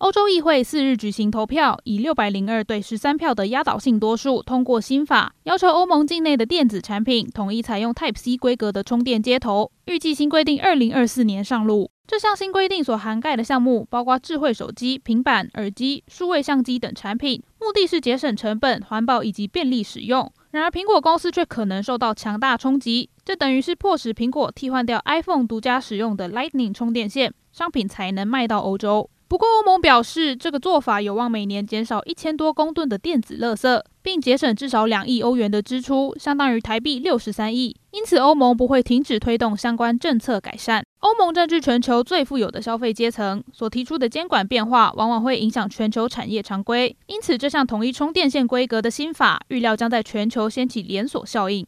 欧洲议会四日举行投票，以六百零二对十三票的压倒性多数通过新法，要求欧盟境内的电子产品统一采用 Type C 规格的充电接头。预计新规定二零二四年上路。这项新规定所涵盖的项目包括智慧手机、平板、耳机、数位相机等产品，目的是节省成本、环保以及便利使用。然而，苹果公司却可能受到强大冲击，这等于是迫使苹果替换掉 iPhone 独家使用的 Lightning 充电线，商品才能卖到欧洲。不过，欧盟表示，这个做法有望每年减少一千多公吨的电子垃圾，并节省至少两亿欧元的支出，相当于台币六十三亿。因此，欧盟不会停止推动相关政策改善。欧盟占据全球最富有的消费阶层，所提出的监管变化往往会影响全球产业常规。因此，这项统一充电线规格的新法，预料将在全球掀起连锁效应。